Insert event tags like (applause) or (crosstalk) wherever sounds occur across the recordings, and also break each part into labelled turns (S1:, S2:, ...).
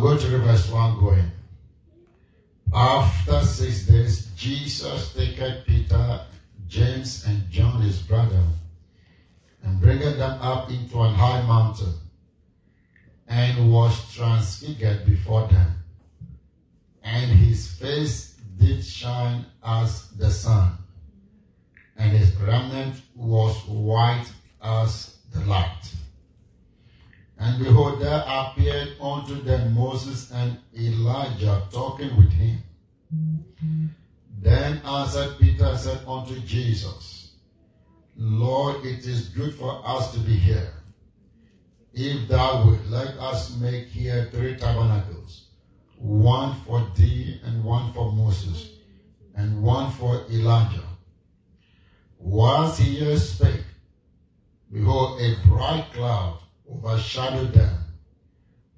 S1: I'm going to read verse 1 going. After six days, Jesus taketh Peter, James, and John his brother, and bringeth them up into an high mountain, and was transfigured before them. And his face did shine as the sun, and his raiment was white as the light. And behold, there appeared unto them Moses and Elijah talking with him. Then answered Peter and said unto Jesus, Lord, it is good for us to be here. If thou wilt, let us make here three tabernacles, one for thee and one for Moses, and one for Elijah. Whilst he yet spake, behold, a bright cloud overshadowed them.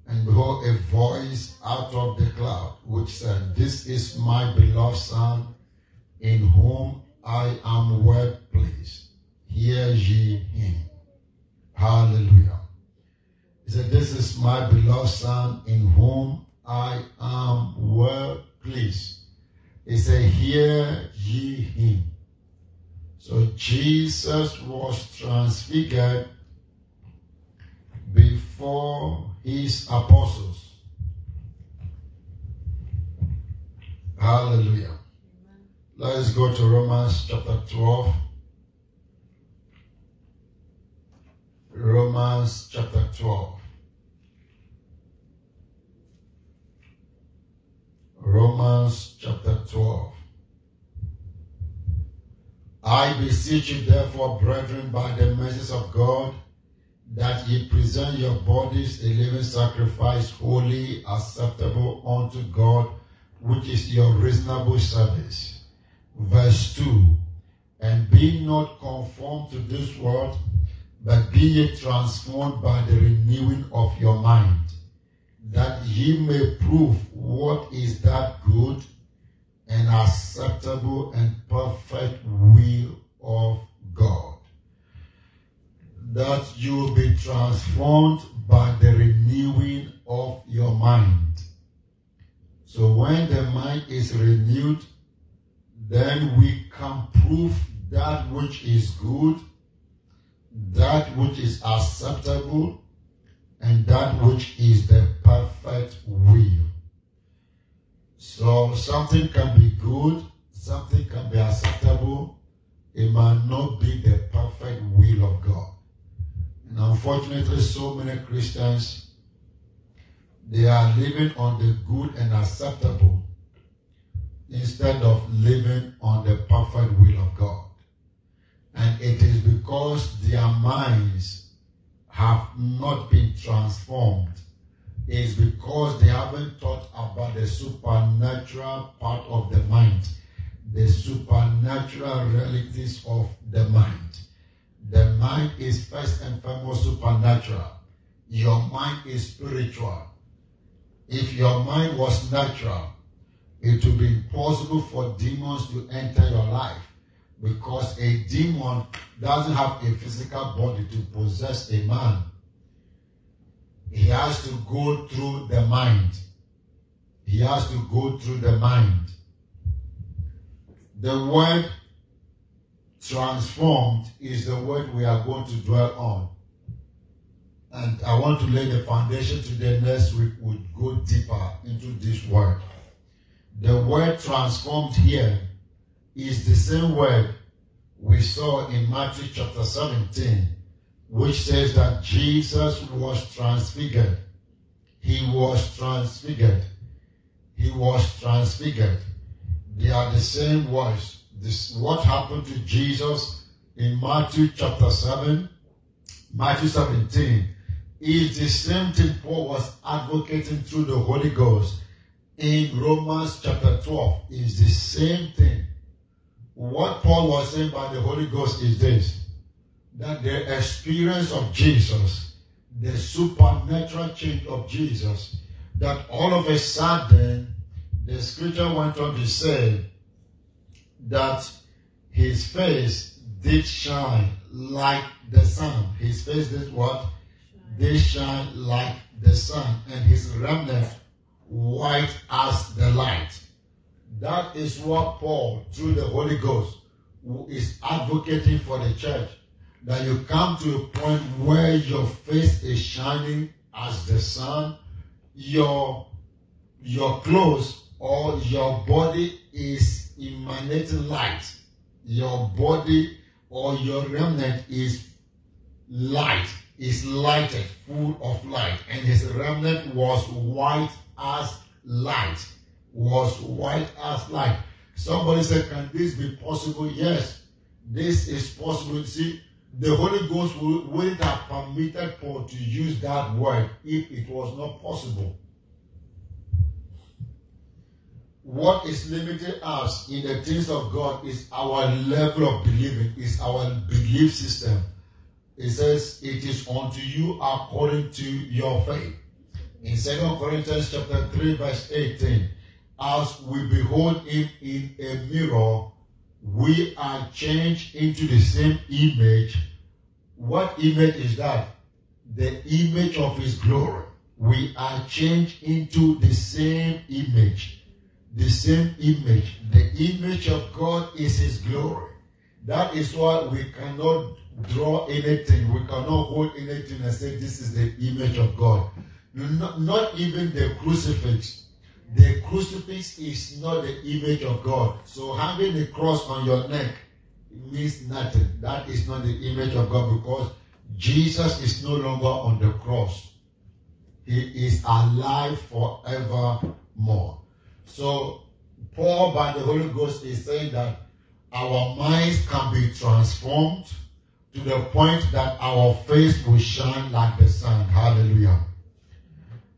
S1: And behold, a voice out of the cloud, which said, This is my beloved Son, in whom I am well pleased. Hear ye him. Hallelujah. He said, This is my beloved Son, in whom I am well pleased. He said, Hear ye him. So Jesus was transfigured before his apostles. Hallelujah. Let's go to Romans chapter 12. Romans chapter 12. Romans chapter 12. I beseech you, therefore, brethren, by the mercies of God, that ye present your bodies a living sacrifice, holy, acceptable unto God, which is your reasonable service. Verse 2 And be not conformed to this world, but be ye transformed by the renewing of your mind, that ye may prove what is that good and acceptable and perfect will of God. That you will be transformed by the renewing of your mind. So when the mind is renewed, then we can prove that which is good, that which is acceptable, and that which is the perfect will. So something can be good, something can be acceptable, it might not be the perfect will of God. And unfortunately, so many Christians, they are living on the good and acceptable instead of living on the perfect will of God. And it is because their minds have not been transformed. It is because they haven't thought about the supernatural part of the mind, the supernatural realities of the mind. The mind is first and foremost supernatural. Your mind is spiritual. If your mind was natural, it would be impossible for demons to enter your life because a demon doesn't have a physical body to possess a man. He has to go through the mind. He has to go through the mind. The word transformed is the word we are going to dwell on. And I want to lay the foundation today. Next week, we'll go deeper into this word. The word transformed here is the same word we saw in Matthew chapter 17, which says that Jesus was transfigured. He was transfigured. He was transfigured. They are the same words. This what happened to Jesus in Matthew chapter 7, Matthew 17 is the same thing Paul was advocating through the Holy Ghost. In Romans chapter 12 is the same thing. What Paul was saying by the Holy Ghost is this that the experience of Jesus, the supernatural change of Jesus, that all of a sudden the scripture went on to say that his face did shine like the sun. His face did what? They shine like the sun, and his remnant white as the light. That is what Paul, through the Holy Ghost, who is advocating for the church, that you come to a point where your face is shining as the sun, your your clothes or your body is emanating light. Your body or your remnant is light, is lighted, full of light. And his remnant was white as light. Was white as light. Somebody said, Can this be possible? Yes, this is possible. See, the Holy Ghost wouldn't have permitted Paul to use that word if it was not possible. What is limiting us in the things of God is our level of believing, is our belief system. It says, It is unto you according to your faith. In 2 Corinthians chapter 3, verse 18, as we behold him in a mirror, we are changed into the same image. What image is that? The image of his glory. We are changed into the same image the same image. The image of God is His glory. That is why we cannot draw anything. We cannot hold anything and say this is the image of God. Not, not even the crucifix. The crucifix is not the image of God. So having a cross on your neck means nothing. That is not the image of God because Jesus is no longer on the cross. He is alive forevermore. So, Paul, by the Holy Ghost, is saying that our minds can be transformed to the point that our face will shine like the sun. Hallelujah.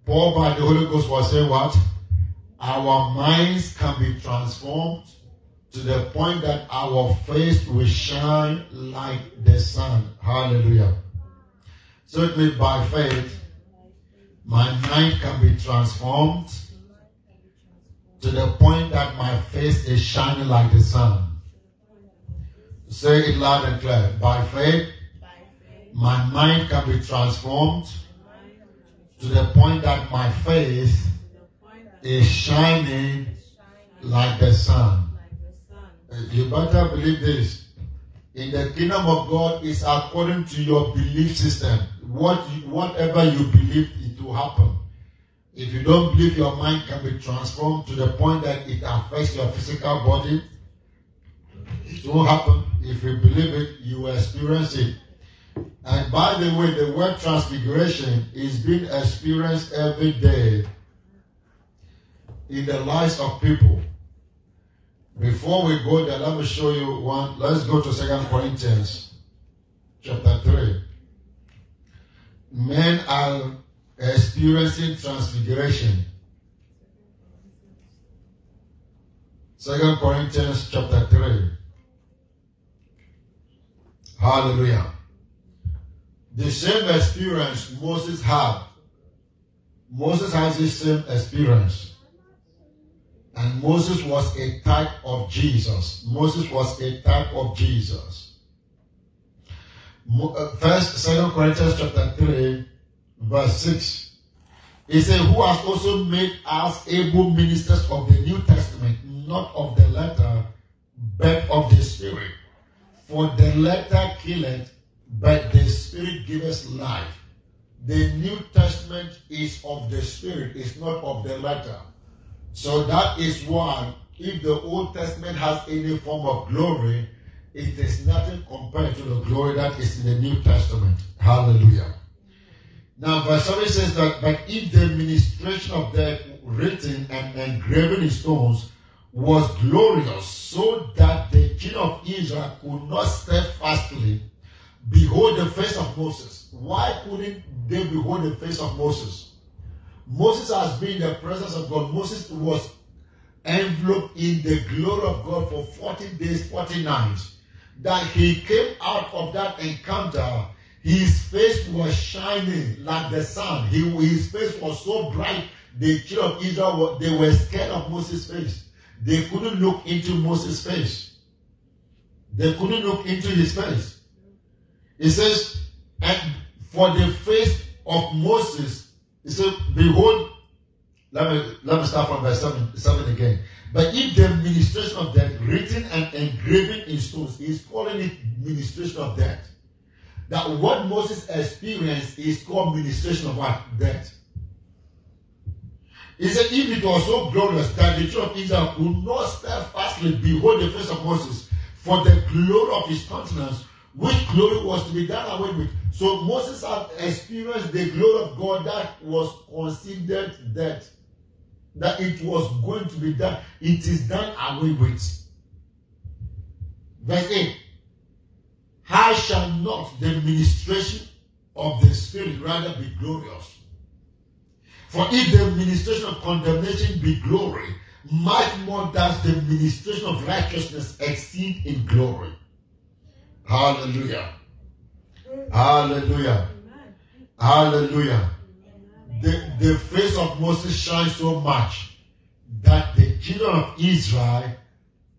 S1: Paul, by the Holy Ghost, was saying what? Our minds can be transformed to the point that our face will shine like the sun. Hallelujah. Means by faith, my mind can be transformed to the point that my face is shining like the sun. Say it loud and clear. By faith, my mind can be transformed to the point that my face is shining like the sun. You better believe this. In the kingdom of God is according to your belief system. What you, whatever you believe, it will happen. If you don't believe your mind can be transformed to the point that it affects your physical body, it won't happen. If you believe it, you will experience it. And by the way, the word transfiguration is being experienced every day in the lives of people. Before we go there, let me show you one. Let's go to Second Corinthians chapter 3. Men are experiencing transfiguration. Second Corinthians chapter 3. Hallelujah. The same experience Moses had. Moses has the same experience. And Moses was a type of Jesus. Moses was a type of Jesus. Uh, first, Second Corinthians chapter 3, verse 6. He said, Who has also made us able ministers of the New Testament, not of the letter, but of the Spirit. For the letter killeth, but the Spirit giveth life. The New Testament is of the Spirit, it's not of the letter. So that is why, if the Old Testament has any form of glory, it is nothing compared to the glory that is in the New Testament. Hallelujah. Now, verse 7 says that, but if the ministration of the written and engraven in stones was glorious, so that the king of Israel could not steadfastly behold the face of Moses. Why couldn't they behold the face of Moses? Moses has been in the presence of God. Moses was enveloped in the glory of God for 40 days, 40 nights. That he came out of that encounter his face was shining like the sun. He, his face was so bright. The children of Israel, they were scared of Moses' face. They couldn't look into Moses' face. They couldn't look into his face. It says, and for the face of Moses, he said, behold, let me let me start from verse 7, 7 again. But if the ministration of death written and engraving in stones is calling it ministration of death, that what Moses experienced is called ministration of what? Death. He said, if it was so glorious that the children of Israel could not steadfastly behold the face of Moses for the glory of his countenance, which glory was to be done away with. So Moses had experienced the glory of God that was considered dead. That it was going to be done. It is done away with. Verse 8. How shall not the ministration of the Spirit rather be glorious? For if the ministration of condemnation be glory, much more does the ministration of righteousness exceed in glory. Hallelujah. Hallelujah. Hallelujah. The, the face of Moses shines so much that the children of Israel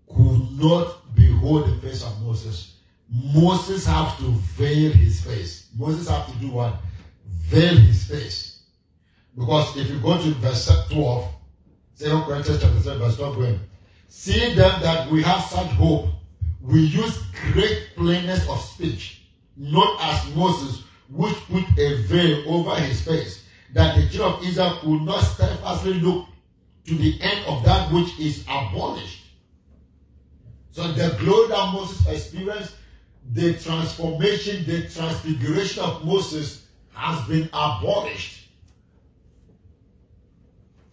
S1: could not behold the face of Moses. Moses have to veil his face. Moses have to do what? Veil his face. Because if you go to verse 12, 2 Corinthians chapter 7, verse 12, seeing then that we have such hope, we use great plainness of speech, not as Moses, which put a veil over his face, that the children of Israel could not steadfastly look to the end of that which is abolished. So the glory that Moses experienced, the transformation, the transfiguration of Moses has been abolished.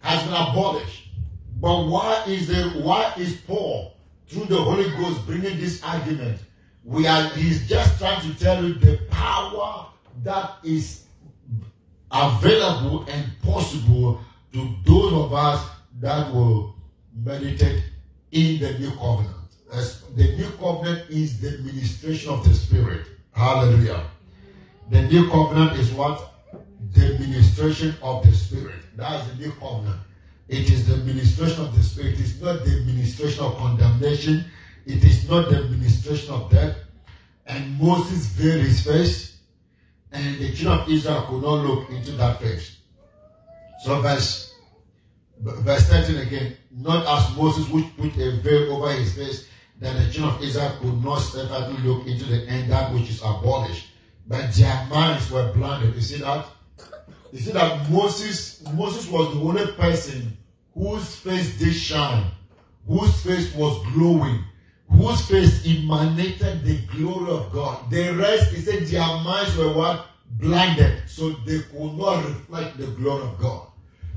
S1: Has been abolished. But why is there, why is Paul through the Holy Ghost bringing this argument. We are, he's just trying to tell you the power that is available and possible to those of us that will meditate in the new covenant. The new covenant is the ministration of the Spirit. Hallelujah. The new covenant is what? The ministration of the Spirit. That is the new covenant. It is the ministration of the Spirit. It is not the ministration of condemnation. It is not the ministration of death. And Moses veiled his face, and the children of Israel could not look into that face. So verse verse 13 again, not as Moses which put a veil over his face, that the children of Israel could not steadfastly look into the end that which is abolished, but their minds were blinded. You see that? You see that Moses, Moses was the only person whose face did shine, whose face was glowing, whose face emanated the glory of God. The rest, he said, their minds were what? Blinded. So they could not reflect the glory of God.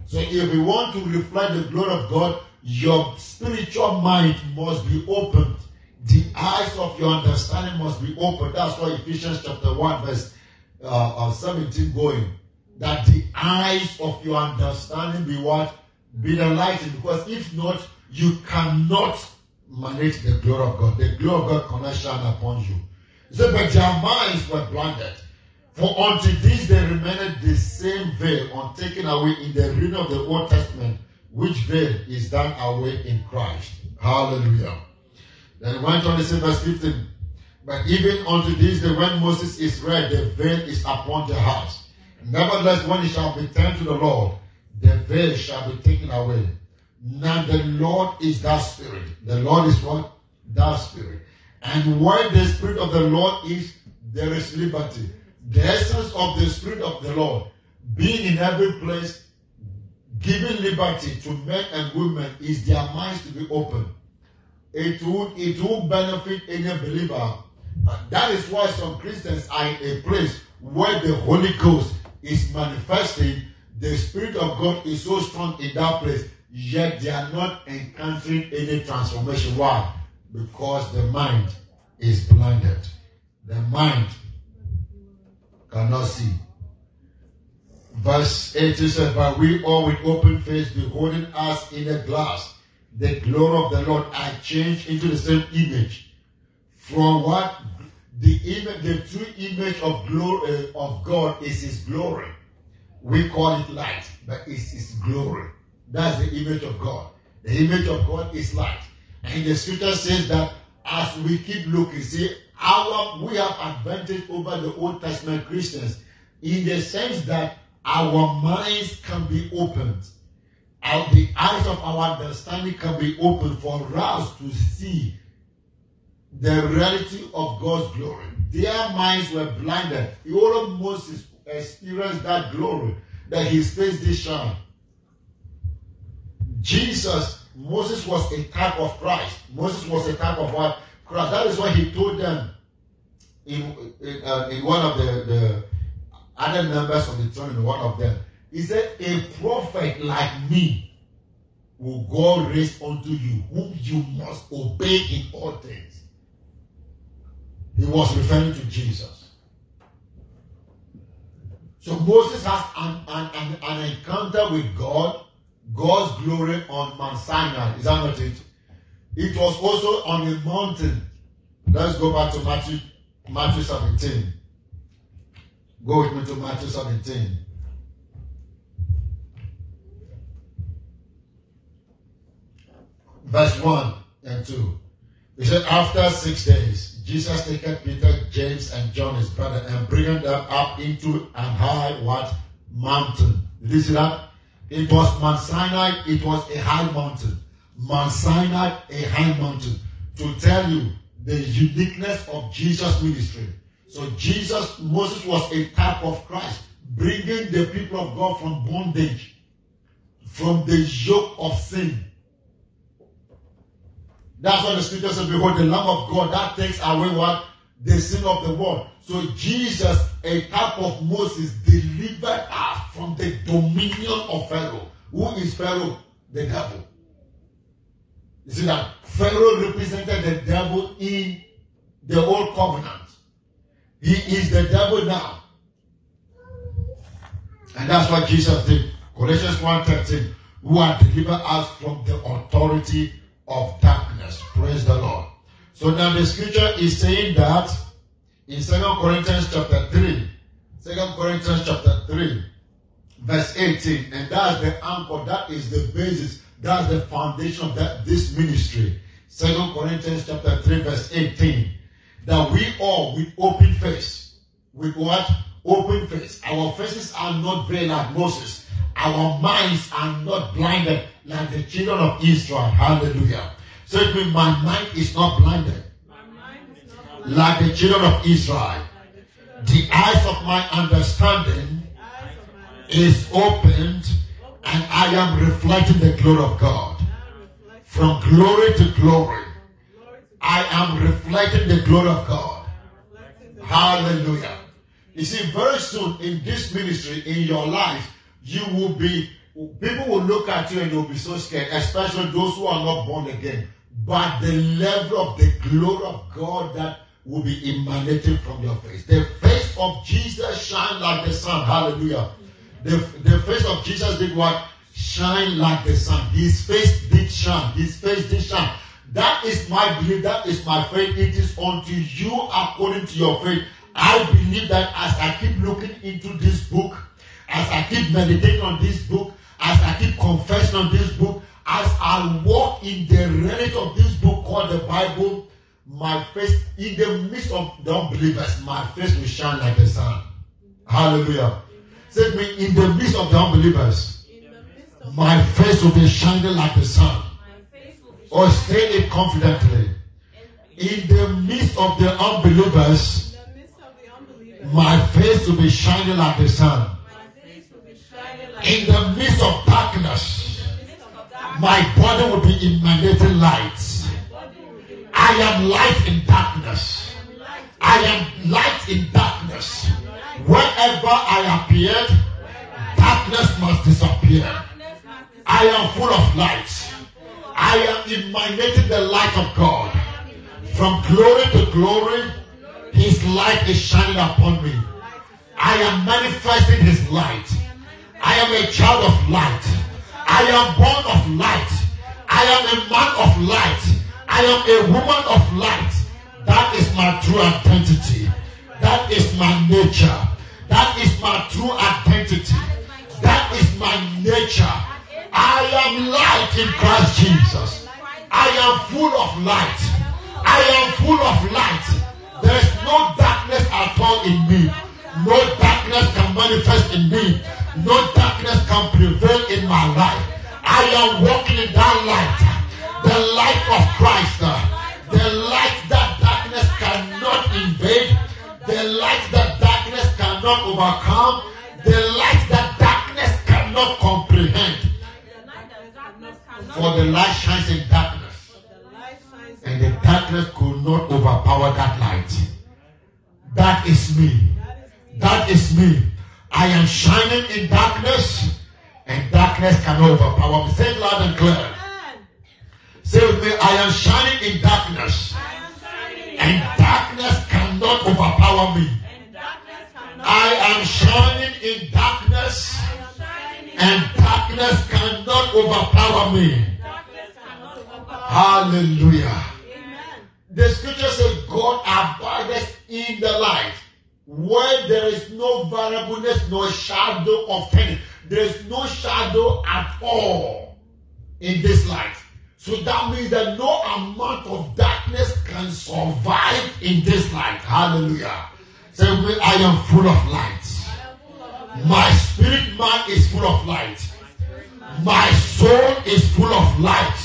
S1: So if you want to reflect the glory of God, your spiritual mind must be opened. The eyes of your understanding must be opened. That's why Ephesians chapter 1 verse uh, 17 going that the eyes of your understanding be what? Be enlightened. Because if not, you cannot manage the glory of God. The glory of God cannot shine upon you. So, but their minds were blinded. For unto this they remained the same veil untaken away in the reading of the Old Testament, which veil is done away in Christ. Hallelujah. Then went on to say verse 15. But even unto this the when Moses is read, the veil is upon the hearts. Nevertheless, when it shall be turned to the Lord, the veil shall be taken away. Now the Lord is that spirit. The Lord is what? That spirit. And where the spirit of the Lord is, there is liberty. The essence of the spirit of the Lord being in every place, giving liberty to men and women is their minds to be open. It would it will benefit any believer. And that is why some Christians are in a place where the Holy Ghost is manifesting, the Spirit of God is so strong in that place, yet they are not encountering any transformation. Why? Because the mind is blinded. The mind cannot see. Verse 18 says, But we all with open face, beholding us in a glass, the glory of the Lord, are changed into the same image. From what the image, the true image of glory uh, of God is His glory. We call it light, but it's His glory. That's the image of God. The image of God is light, and the Scripture says that as we keep looking, see, our we have advantage over the Old Testament Christians in the sense that our minds can be opened, our, the eyes of our understanding can be opened for us to see the reality of God's glory. Their minds were blinded. Even Moses experienced that glory that his face did shine. Jesus, Moses was a type of Christ. Moses was a type of what? Christ. That is why he told them in, in, uh, in one of the, the other members of the throne, one of them, he said, A prophet like me will God raise unto you, whom you must obey in all things. He was referring to Jesus. So Moses has an, an, an, an encounter with God, God's glory on Mount Sinai. Is that not it? It was also on a mountain. Let's go back to Matthew, Matthew 17. Go with me to Matthew 17. Verse 1 and 2. He said, After six days, Jesus taken Peter, James, and John, his brother, and bringing them up into an high what? Mountain. Did you see that? It was Mount Sinai, it was a high mountain. Mount Sinai, a high mountain. To tell you the uniqueness of Jesus' ministry. So Jesus, Moses was a type of Christ, bringing the people of God from bondage, from the yoke of sin. That's what the scripture says, behold, the Lamb of God that takes away what? The sin of the world. So Jesus, a type of Moses, delivered us from the dominion of Pharaoh. Who is Pharaoh? The devil. You see that? Pharaoh represented the devil in the old covenant. He is the devil now. And that's what Jesus did. Colossians 1.13 who are delivered us from the authority of darkness. Praise the Lord. So now the scripture is saying that in 2 Corinthians chapter 3, 2 Corinthians chapter 3, verse 18, and that's the anchor, that is the basis, that's the foundation of that this ministry. 2 Corinthians chapter 3, verse 18. That we all with open face, with what? Open face. Our faces are not veiled like Moses. Our minds are not blinded like the children of Israel. Hallelujah. So it means my mind is not blinded. Is not blinded. Like the children of Israel. The eyes of my understanding is opened and I am reflecting the glory of God. From glory to glory. I am reflecting the glory of God. Hallelujah. You see, very soon in this ministry, in your life, you will be, people will look at you and you'll be so scared, especially those who are not born again. But the level of the glory of God that will be emanating from your face. The face of Jesus shine like the sun. Hallelujah. The, the face of Jesus did what? Shine like the sun. His face did shine. His face did shine. That is my belief. That is my faith. It is unto you according to your faith. I believe that as I keep looking into this book, as I keep meditating on this book, as I keep confessing on this book, as I walk in the reality of this book called the Bible, my face, in the midst of the unbelievers, my face will shine like the sun. Hallelujah. Say me, in the midst of the unbelievers, my face will be shining like the sun. Or say it confidently. In the midst of the unbelievers, my face will be shining like the sun. In the midst of darkness, my body will be emanating light. I am light in darkness. I am light in darkness. Wherever I appeared, darkness must disappear. I am full of light. I am emanating the light of God. From glory to glory, His light is shining upon me. I am manifesting His light. I am a child of light. I am born of light. I am a man of light. I am a woman of light. That is my true identity. That is my nature. That is my true identity. That is my nature. I am light in Christ Jesus. I am full of light. I am full of light. There is no darkness at all in me. No darkness can manifest in me. No darkness can prevail in my life. I am walking in that light, the light of Christ, the light that darkness cannot invade, the light that darkness cannot overcome, the light that darkness cannot comprehend. For the light shines in darkness, and the darkness could not overpower that light. That is me. That is me. I am shining in darkness, and darkness cannot overpower me. Say it loud and clear. Say with me, I am shining in darkness, and darkness cannot overpower me. I am shining in darkness, and darkness cannot overpower me. Hallelujah. The scripture says, God abideth in the light where there is no variableness, no shadow of turning. There is no shadow at all in this light. So that means that no amount of darkness can survive in this light. Hallelujah. Say, so I am full of light. My spirit man is full of light. My soul is full of light.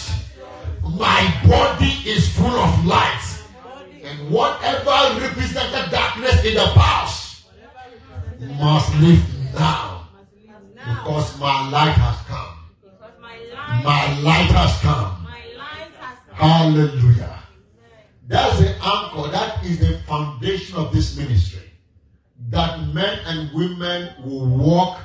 S1: My body is full of light. And whatever represented darkness in the past must leave now. Because my light has come. My light has come. Hallelujah. That's the anchor. That is the foundation of this ministry. That men and women will walk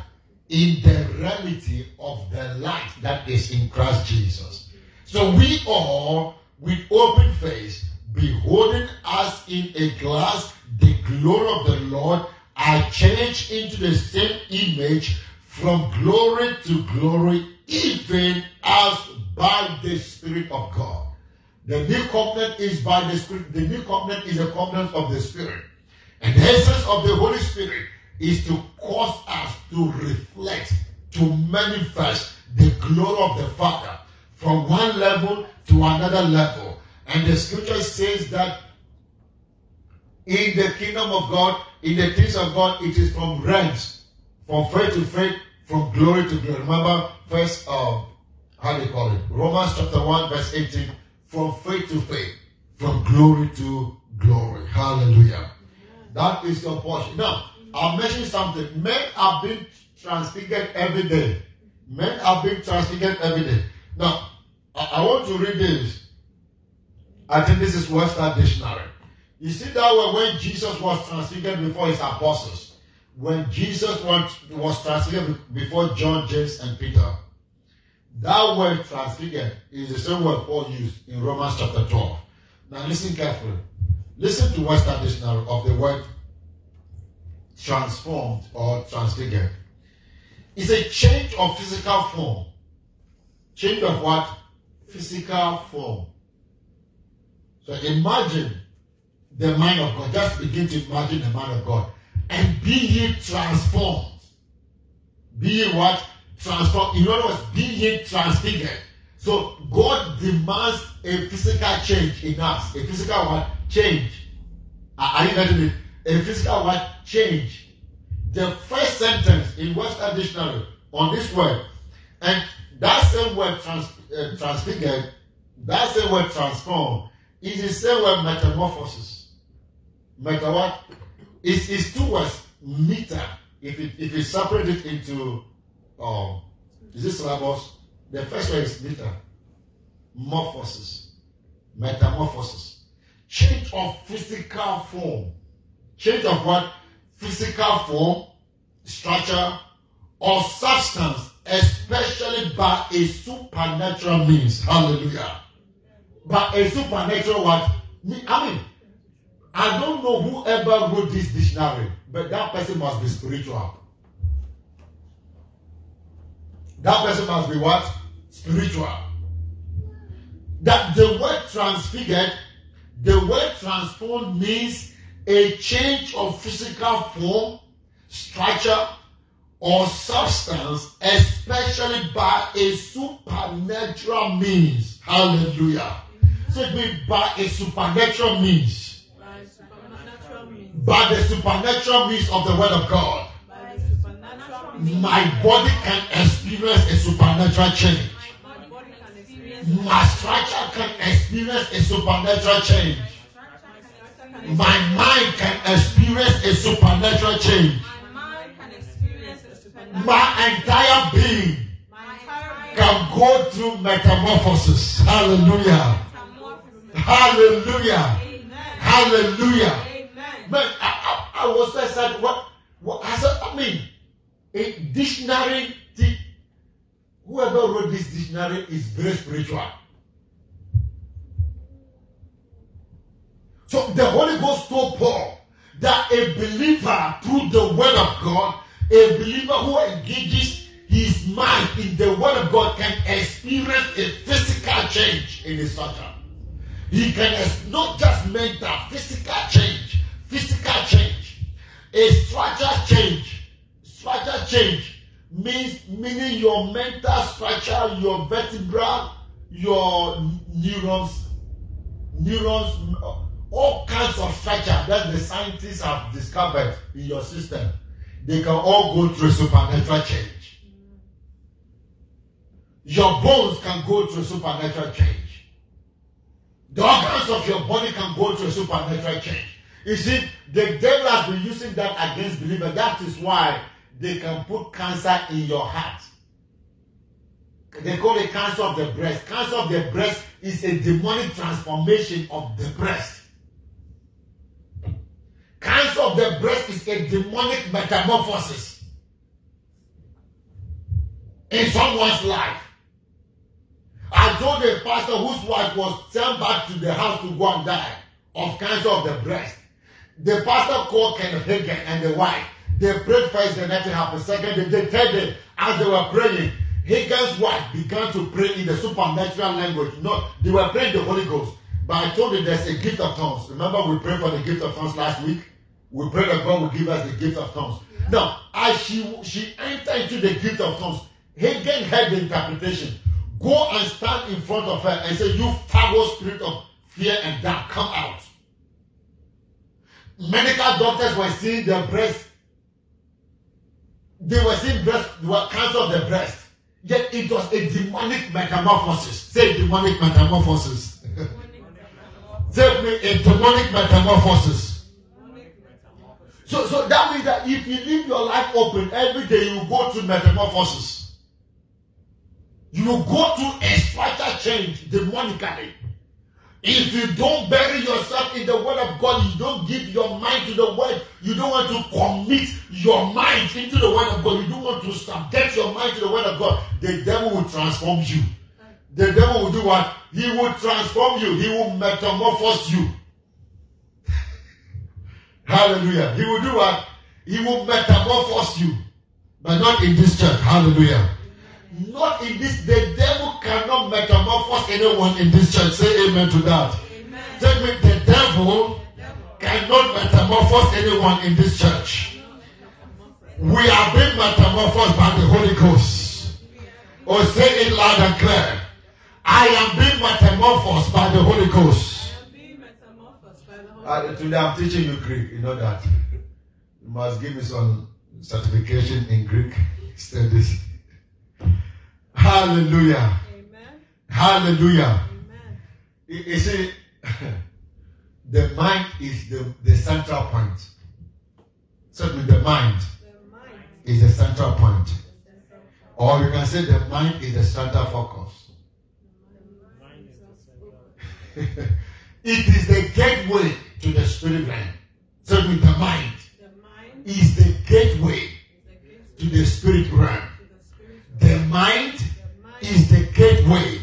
S1: in the reality of the light that is in Christ Jesus. So we all, with open face, beholding as in a glass the glory of the Lord, I change into the same image from glory to glory, even as by the Spirit of God. The new covenant is by the Spirit. The new covenant is a covenant of the Spirit. And the essence of the Holy Spirit is to cause us to reflect, to manifest the glory of the Father from one level to another level. And the scripture says that in the kingdom of God, in the things of God, it is from ranks, from faith to faith, from glory to glory. Remember, first, uh, how do you call it? Romans chapter 1, verse 18. From faith to faith, from glory to glory. Hallelujah. That is your portion. Now, I'll mention something. Men are being transfigured every day. Men are being transfigured every day. Now, I, I want to read this I think this is Webster Dictionary. You see that way when Jesus was transfigured before his apostles, when Jesus was transfigured before John, James, and Peter, that word transfigured is the same word Paul used in Romans chapter 12. Now listen carefully. Listen to Webster Dictionary of the word transformed or transfigured. It's a change of physical form. Change of what? Physical form. So imagine the mind of God. Just begin to imagine the mind of God. And be ye transformed. Be ye what? Transformed. In other words, be ye transfigured. So God demands a physical change in us. A physical what? Change. Are you getting it? A physical what? Change. The first sentence in Webster Dictionary on this word, and that same word trans, uh, transfigured, that same word transformed, is the same word metamorphosis. Meta what? It's, it's two words, meter. If it if you separate it into um is this syllabus? The first word is meter. Morphosis. Metamorphosis. Change of physical form. Change of what? Physical form, structure, or substance, especially by a supernatural means. Hallelujah By a supernatural what? I mean, I don't know whoever wrote this dictionary, but that person must be spiritual. That person must be what? Spiritual. That the word transfigured, the word transformed means a change of physical form, structure, or substance, especially by a supernatural means. Hallelujah take me by a supernatural means. By, supernatural means. by the supernatural means of the word of God. My body can experience a supernatural change. My structure can experience a supernatural change. My mind can experience a supernatural change. My entire being can go through metamorphosis. Hallelujah. Hallelujah. Hallelujah. Man, I, I, I was said what, what I said, I mean, a dictionary, whoever wrote this dictionary is very spiritual. So the Holy Ghost told Paul that a believer through the word of God, a believer who engages his mind in the word of God can experience a physical change in his structure. He can not just mental, physical change, physical change, a structure change. Structure change means meaning your mental structure, your vertebra, your neurons, neurons, all kinds of structure that the scientists have discovered in your system. They can all go through supernatural change. Your bones can go through supernatural change. The organs of your body can go through supernatural change. You see, the devil has been using that against believers. That is why they can put cancer in your heart. They call it cancer of the breast. Cancer of the breast is a demonic transformation of the breast. Cancer of the breast is a demonic metamorphosis in someone's life. I told a pastor whose wife was sent back to the house to go and die of cancer of the breast. The pastor called Kenneth Hagin and the wife. They prayed first, and nothing happened. Second, they third day, as they were praying, Hagin's wife began to pray in the supernatural language. No, they were praying the Holy Ghost. But I told you there's a gift of tongues. Remember, we prayed for the gift of tongues last week. We prayed that God will give us the gift of tongues. Yeah. Now, as she she entered into the gift of tongues, Hagin heard the interpretation. Go and stand in front of her and say, You foul spirit of fear and doubt, come out. Medical doctors were seeing their breast. They were seeing breast, were cancer of the breast. Yet it was a demonic metamorphosis. Say demonic metamorphosis. Say me a demonic metamorphosis. So, so that means that if you leave your life open every day, you go through metamorphosis. You go to a structure change demonically. If you don't bury yourself in the word of God, you don't give your mind to the word, you don't want to commit your mind into the word of God, you don't want to subject your mind to the word of God, the devil will transform you. The devil will do what? He will transform you, he will metamorphose you. (laughs) Hallelujah. He will do what? He will metamorphose you. But not in this church. Hallelujah. Not in this, the devil cannot metamorphose anyone in this church. Say amen to that. Amen. Tell me, the devil cannot metamorphose anyone in this church. We are being metamorphosed by the Holy Ghost. Or say it loud and clear. I am being metamorphosed by the Holy Ghost. Uh, today I'm teaching you Greek. You know that. You must give me some certification in Greek studies. Hallelujah. Hallelujah. Amen. You, see, (laughs) the mind is the, the central point. Certainly, the mind, the mind is the central point. Or you can say the mind is the center focus. (laughs) it is the gateway to the spirit realm. Certainly, the mind, the mind is the gateway to the spirit realm. The mind is the gateway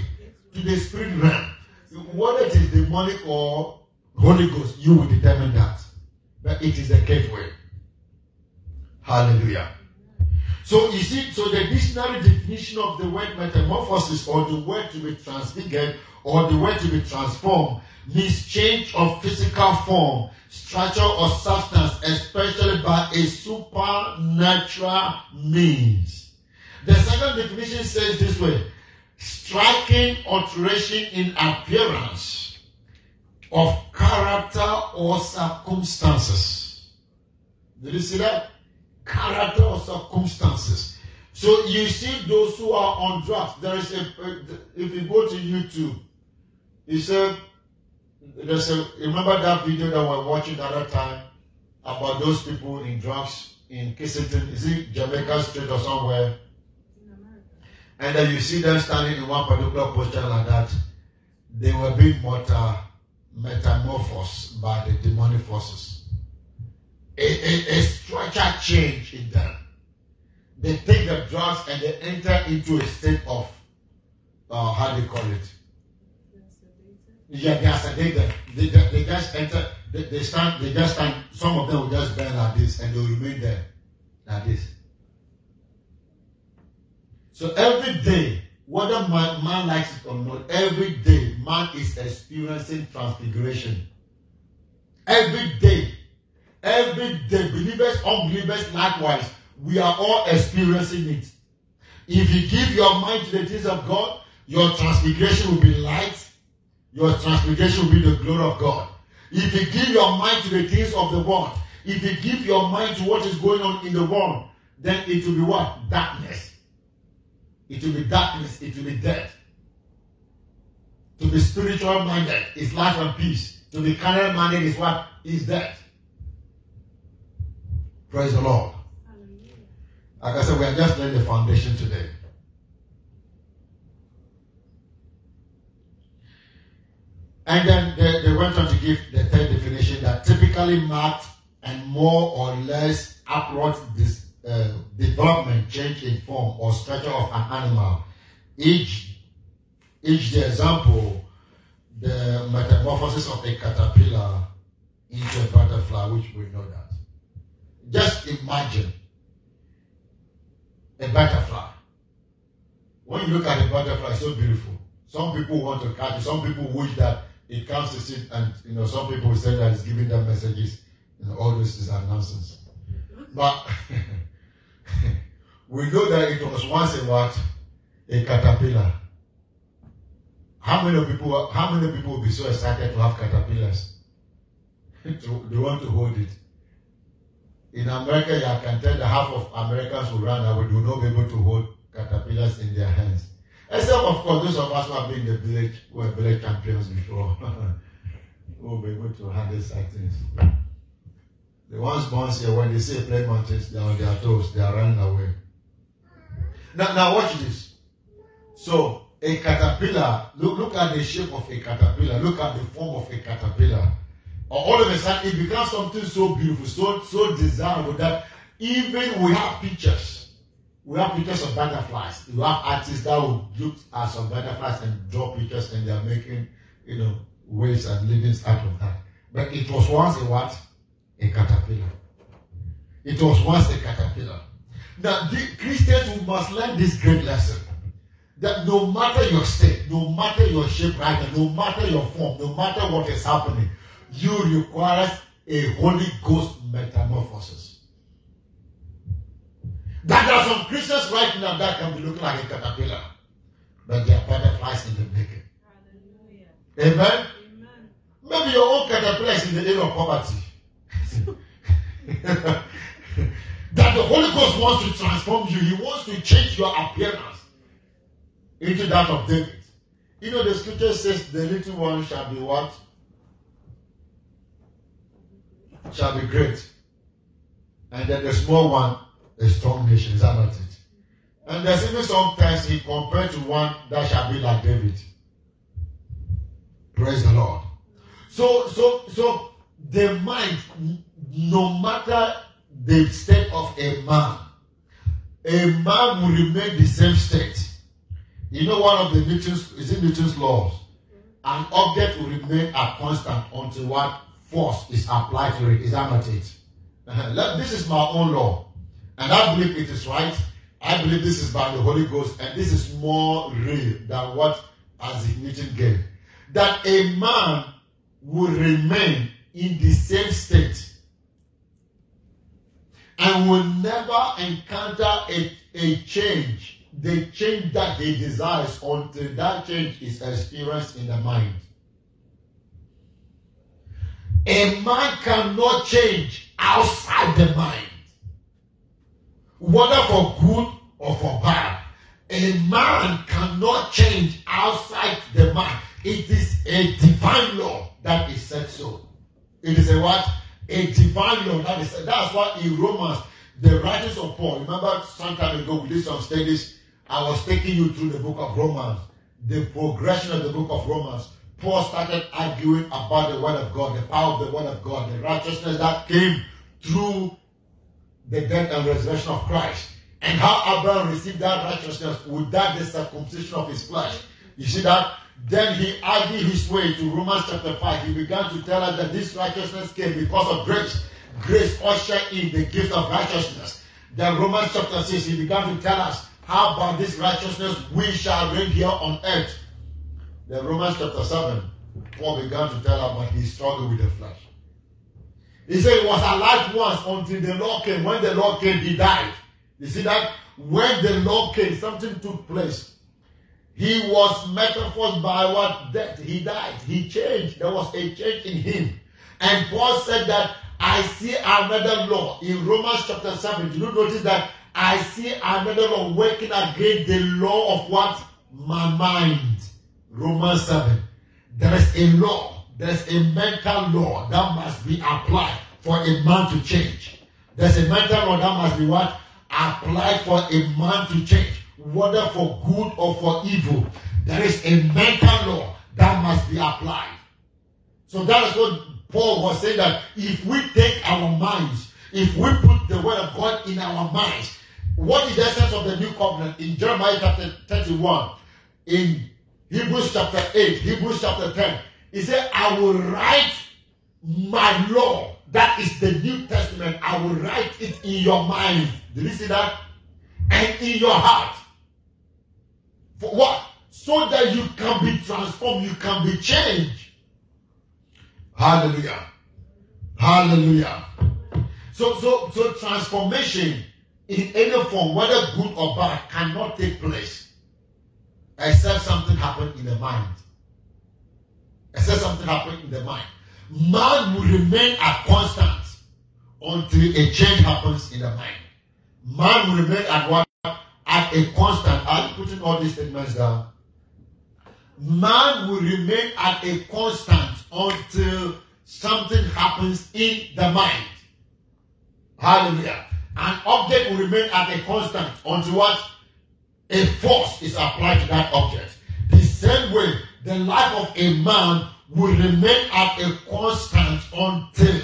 S1: to the spirit realm. Whether it is demonic or Holy Ghost, you will determine that. But it is a gateway. Hallelujah. So you see, so the dictionary definition of the word metamorphosis or the word to be transfigured or the word to be transformed means change of physical form, structure or substance, especially by a supernatural means. The second definition says this way striking alteration in appearance of character or circumstances. Did you see that? Character or circumstances. So you see those who are on drugs. There is a if you go to YouTube, you said, there's a remember that video that we were watching the other time about those people in drugs in Kensington, is it Jamaica Street or somewhere? And then you see them standing in one particular posture like that. They were being meta, metamorphosed by the demonic forces. A, a, a structure change in them. They take the drugs and they enter into a state of, uh, how do you call it? Yeah, they are sedated. They, they, they just enter, they, they stand, they just stand, some of them will just burn like this and they will remain there like this. So every day, whether man, man likes it or not, every day man is experiencing transfiguration. Every day. Every day, believers, unbelievers, likewise, we are all experiencing it. If you give your mind to the things of God, your transfiguration will be light. Your transfiguration will be the glory of God. If you give your mind to the things of the world, if you give your mind to what is going on in the world, then it will be what? Darkness. It will be darkness. It will be death. To be spiritual minded is life and peace. To be carnal minded is what? Is death. Praise the Lord. Like I said, we are just laying the foundation today. And then they, they went on to give the third definition that typically marked and more or less upward dis, uh, development, change in form or structure of an animal. Each, each the example, the metamorphosis of a caterpillar into a butterfly, which we know that. Just imagine a butterfly. When you look at a butterfly, it's so beautiful. Some people want to catch it. Some people wish that it comes to sit and, you know, some people say that it's giving them messages. You know, all this is nonsense. But (laughs) we know that it was once a what? A caterpillar. How many people how many people will be so excited to have caterpillars? (laughs) they want to hold it. In America, I can tell that half of Americans will run away, will not be able to hold caterpillars in their hands. Except, of course, those of us who have been in the village, who were village champions before, (laughs) who will be able to handle such things. The ones born here, when they see a plane mountains, they are on their toes, they are running away. Now, now watch this. So, a caterpillar, look, look at the shape of a caterpillar, look at the form of a caterpillar. All of a sudden, it becomes something so beautiful, so, so desirable that even we have pictures. We have pictures of butterflies. You have artists that will look at some butterflies and draw pictures and they are making, you know, waves and livings out of that. But it was once a what? A caterpillar. It was once a caterpillar. Now, the Christians must learn this great lesson that no matter your state, no matter your shape right now, no matter your form, no matter what is happening, you require a Holy Ghost metamorphosis. That there are some Christians right now that can be looking like a caterpillar, but they are butterflies in the making. Amen? Amen. Maybe your own caterpillar is in the area of poverty. (laughs) that the Holy Ghost wants to transform you. He wants to change your appearance into that of David. You know, the scripture says the little one shall be what? Shall be great. And then the small one, a strong nation. Is that not it? And there's even sometimes he compared to one that shall be like David. Praise the Lord. So, so, so the mind, no matter the state of a man, a man will remain the same state. You know, one of the Newton's is in Newton's laws. An object will remain a constant until what force is applied to it. Is that not it? Uh-huh. This is my own law, and I believe it is right. I believe this is by the Holy Ghost, and this is more real than what Isaac Newton gave. That a man will remain in the same state and will never encounter a, a change, the change that he desires until that change is experienced in the mind. A man cannot change outside the mind, whether for good or for bad. A man cannot change outside the mind. It is a divine law that is said so. It is a what? A divine law that is. That's why in Romans, the writings of Paul, remember some time ago we did some studies. I was taking you through the book of Romans, the progression of the book of Romans. Paul started arguing about the word of God, the power of the word of God, the righteousness that came through the death and resurrection of Christ. And how Abraham received that righteousness without the circumcision of his flesh. You see that? Then he argued his way to Romans chapter 5. He began to tell us that this righteousness came because of grace. Grace ushered in the gift of righteousness. Then Romans chapter 6, he began to tell us how by this righteousness we shall reign here on earth. Then Romans chapter 7, Paul began to tell us about his struggle with the flesh. He said he was alive once until the law came. When the law came, he died. You see that? When the law came, something took place. He was metaphors by what death. He died. He changed. There was a change in him. And Paul said that I see another law in Romans chapter 7. Did you notice that? I see another law working against the law of what? My mind. Romans 7. There is a law. There's a mental law that must be applied for a man to change. There's a mental law that must be what? Applied for a man to change whether for good or for evil, there is a mental law that must be applied. So that is what Paul was saying that if we take our minds, if we put the word of God in our minds, what is the essence of the new covenant? In Jeremiah chapter 31, in Hebrews chapter 8, Hebrews chapter 10, he said, I will write my law. That is the New Testament. I will write it in your mind. Did you see that? And in your heart. For what? So that you can be transformed, you can be changed. Hallelujah. Hallelujah. So, so, so transformation in any form, whether good or bad, cannot take place except something happen in the mind. Except something happen in the mind. Man will remain at constant until a change happens in the mind. Man will remain at what? A constant. You putting all these statements down? Man will remain at a constant until something happens in the mind. Hallelujah. An object will remain at a constant until what? A force is applied to that object. The same way, the life of a man will remain at a constant until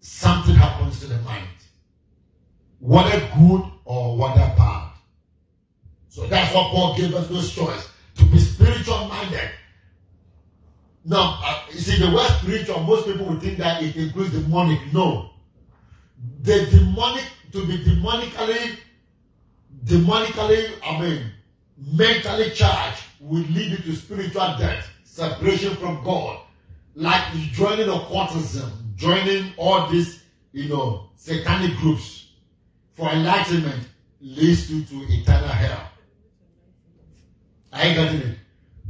S1: something happens to the mind. Whether good or whether bad. So that's what Paul gave us those choice to be spiritual minded. Now, uh, you see, the word spiritual, most people would think that it includes demonic. No. The demonic, to be demonically, demonically, I mean, mentally charged will lead you to spiritual death, separation from God. Like joining occultism, joining all these, you know, satanic groups for enlightenment leads you to eternal hell. I ain't it.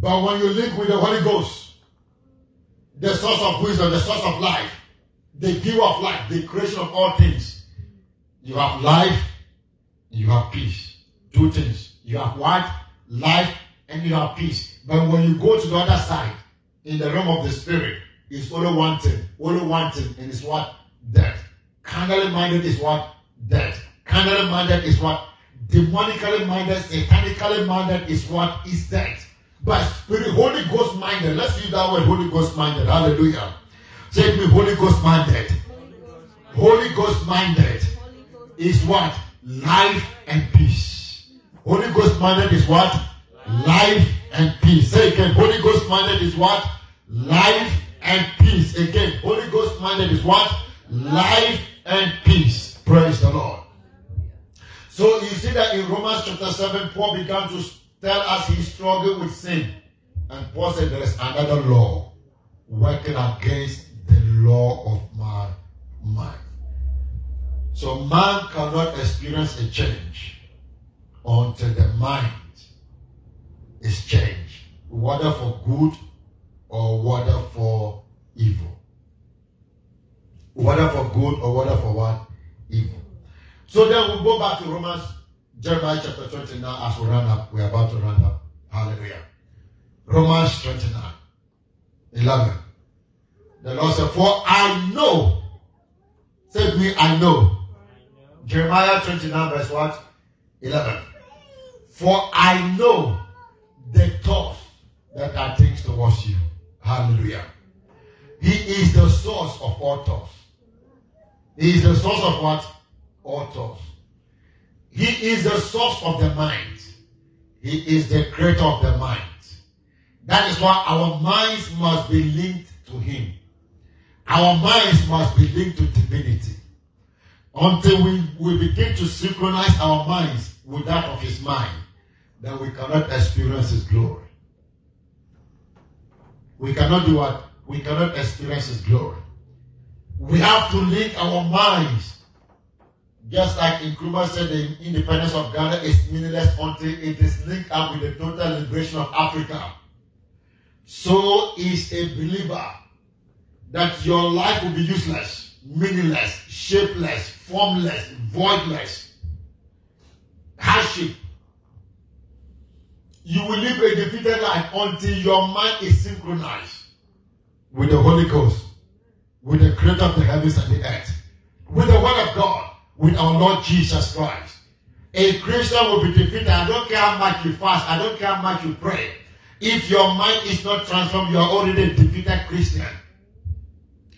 S1: But when you live with the Holy Ghost, the source of wisdom, the source of life, the giver of life, the creation of all things, you have life, you have peace. Two things. You have what? Life and you have peace. But when you go to the other side, in the realm of the spirit, it's only one thing. Only one thing. And it's what? Death. Carnally minded is what? Death. Carnally minded is what? Demonically minded, satanically minded is what is that. But spirit, Holy Ghost minded. Let's use that word, Holy Ghost minded. Hallelujah. Say to me, Holy Ghost minded. Holy Ghost minded is what? Life and peace. Holy Ghost minded is what? Life and peace. Say again, Holy Ghost minded is what? Life and peace. Again, Holy Ghost minded is what? Life and peace. Praise the Lord. So you see that in Romans chapter 7, Paul began to tell us he struggled with sin. And Paul said there is another law working against the law of my mind. So man cannot experience a change until the mind is changed, whether for good or whether for evil. Whether for good or whether for what? Evil. So then we go back to Romans, Jeremiah chapter 29, as we run up, we're about to run up. Hallelujah. Romans 29, 11. The Lord said, For I know, say me, I know. Jeremiah 29, verse what? 11. For I know the thoughts that are things towards you. Hallelujah. He is the source of all thoughts. He is the source of what? All. He is the source of the mind. He is the creator of the mind. That is why our minds must be linked to Him. Our minds must be linked to divinity. Until we, we begin to synchronize our minds with that of His mind, then we cannot experience His glory. We cannot do what? We cannot experience His glory. We have to link our minds. Just like Nkrumah said, the independence of Ghana is meaningless until it is linked up with the total liberation of Africa. So is a believer that your life will be useless, meaningless, shapeless, formless, voidless, hardship. You will live a defeated life until your mind is synchronized with the Holy Ghost, with the creator of the heavens and the earth, with the word of God, with our Lord Jesus Christ. A Christian will be defeated. I don't care how much you fast, I don't care how much you pray. If your mind is not transformed, you are already a defeated Christian.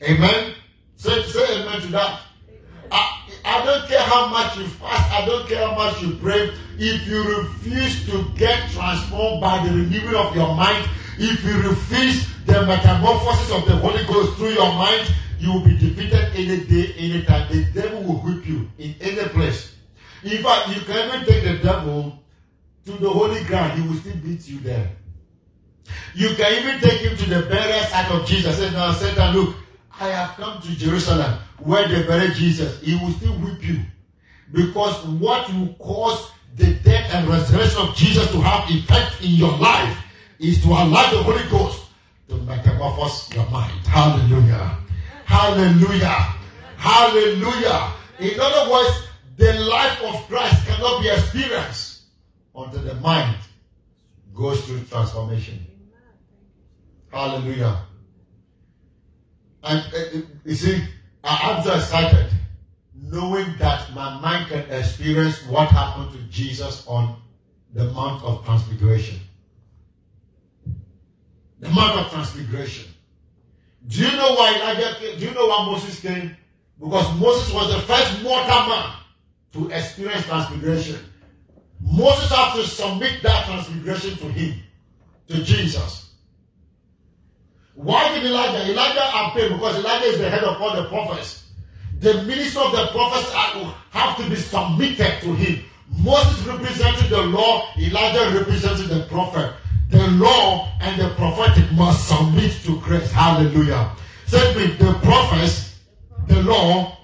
S1: Amen. Say, say amen to that. I, I don't care how much you fast, I don't care how much you pray. If you refuse to get transformed by the renewing of your mind, if you refuse the metamorphosis of the Holy Ghost through your mind, you will be defeated any day, any time. The devil will whip you in any place. In fact, you can even take the devil to the holy ground, he will still beat you there. You can even take him to the burial site of Jesus. Say, now, Satan, look, I have come to Jerusalem where they buried Jesus. He will still whip you. Because what will cause the death and resurrection of Jesus to have effect in your life is to allow the Holy Ghost to metamorphose your mind. Hallelujah. Hallelujah. Hallelujah. In other words, the life of Christ cannot be experienced until the mind goes through transformation. Hallelujah. And uh, you see, I'm so excited knowing that my mind can experience what happened to Jesus on the Mount of Transfiguration. The Mount of Transfiguration. Do you know why Elijah came? Do you know why Moses came? Because Moses was the first mortal man to experience transfiguration. Moses had to submit that transfiguration to him, to Jesus. Why did Elijah? Elijah appeared because Elijah is the head of all the prophets. The minister of the prophets have to be submitted to him. Moses represented the law, Elijah represented the prophet. The law and the prophetic must submit to grace. Hallelujah. Say the prophets, the law,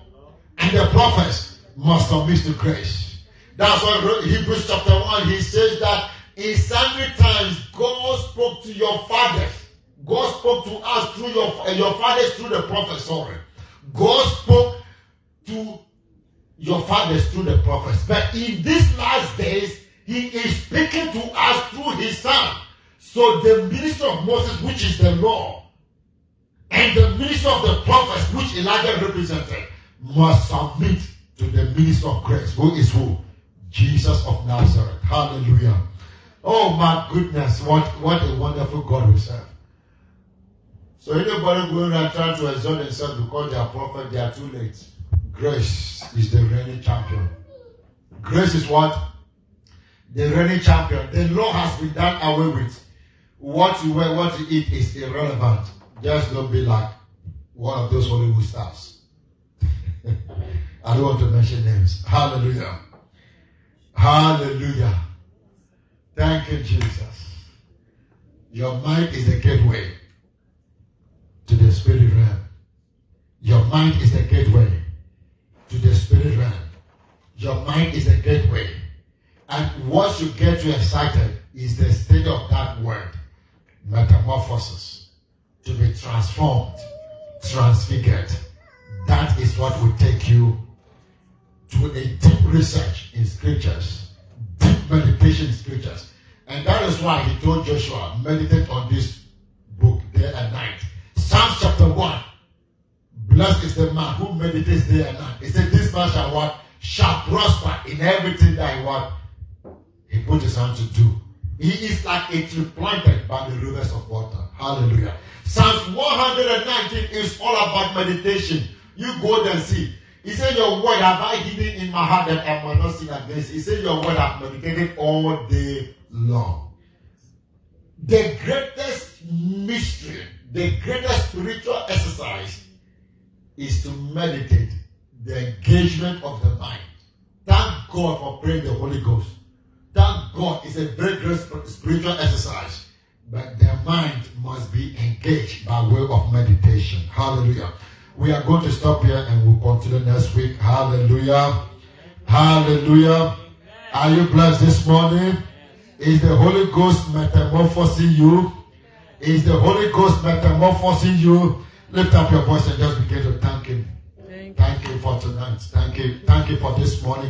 S1: and the prophets must submit to grace. That's why Hebrews chapter 1 he says that in sundry times God spoke to your fathers. God spoke to us through your, uh, your fathers through the prophets. Sorry. God spoke to your fathers through the prophets. But in these last days, he is speaking to us through his son. So the ministry of Moses, which is the law, and the ministry of the prophets, which Elijah represented, must submit to the ministry of grace. Who is who? Jesus of Nazareth. Hallelujah. Oh my goodness, what, what a wonderful God we serve. So anybody going around trying to exalt themselves because they are prophet, they are too late. Grace is the reigning champion. Grace is what? The reigning champion. The law has been done away with. What you wear, what you eat is irrelevant. Just don't be like one of those Hollywood stars. (laughs) I don't want to mention names. Hallelujah. Hallelujah. Thank you, Jesus. Your mind is the gateway to the spirit realm. Your mind is the gateway to the spirit realm. Your mind is the gateway. And once you get you excited, is the state of that word, metamorphosis, to be transformed, transfigured. That is what will take you to a deep research in scriptures meditation scriptures. And that is why he told Joshua, meditate on this book day and night. Psalms chapter 1. Blessed is the man who meditates day and night. He said, This man shall what? Shall prosper in everything that he what? He put his hand to do. He is like a tree planted by the rivers of water. Hallelujah. Psalms 119 is all about meditation. You go and see. He said, Your word have I hidden in my heart that I might not sin against. He said, Your word have meditated all day long. The greatest mystery, the greatest spiritual exercise is to meditate the engagement of the mind. Thank God for praying the Holy Ghost. Thank God is a very great spiritual exercise. But the mind must be engaged by way of meditation. Hallelujah. We are going to stop here and we'll continue next week. Hallelujah. Hallelujah. Are you blessed this morning? Is the Holy Ghost metamorphosing you? Is the Holy Ghost metamorphosing you? Lift up your voice and just begin to thank Him. Thank you for tonight. Thank you. Thank you for this morning.